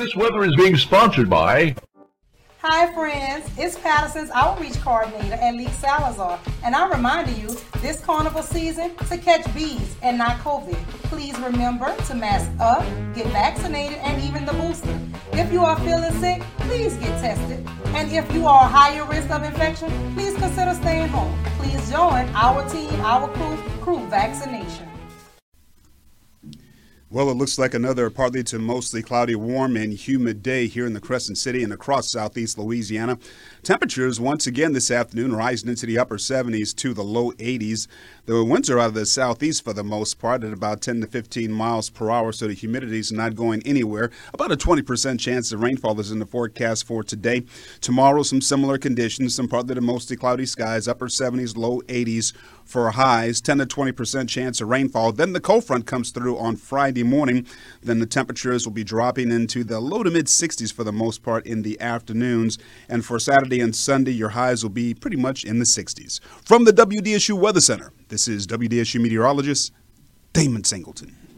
This weather is being sponsored by. Hi, friends. It's Patterson's Outreach Coordinator, Elise Salazar, and I'm reminding you this carnival season to catch bees and not COVID. Please remember to mask up, get vaccinated, and even the booster. If you are feeling sick, please get tested. And if you are a higher risk of infection, please consider staying home. Please join our team, our crew, crew vaccination. Well, it looks like another partly to mostly cloudy, warm, and humid day here in the Crescent City and across southeast Louisiana. Temperatures once again this afternoon rising into the upper 70s to the low 80s. The winds are out of the southeast for the most part at about 10 to 15 miles per hour, so the humidity is not going anywhere. About a 20% chance of rainfall is in the forecast for today. Tomorrow, some similar conditions, some partly to mostly cloudy skies, upper 70s, low 80s for highs, 10 to 20% chance of rainfall. Then the cold front comes through on Friday morning. Then the temperatures will be dropping into the low to mid 60s for the most part in the afternoons. And for Saturday and Sunday, your highs will be pretty much in the 60s. From the WDSU Weather Center, this is WDSU meteorologist Damon Singleton.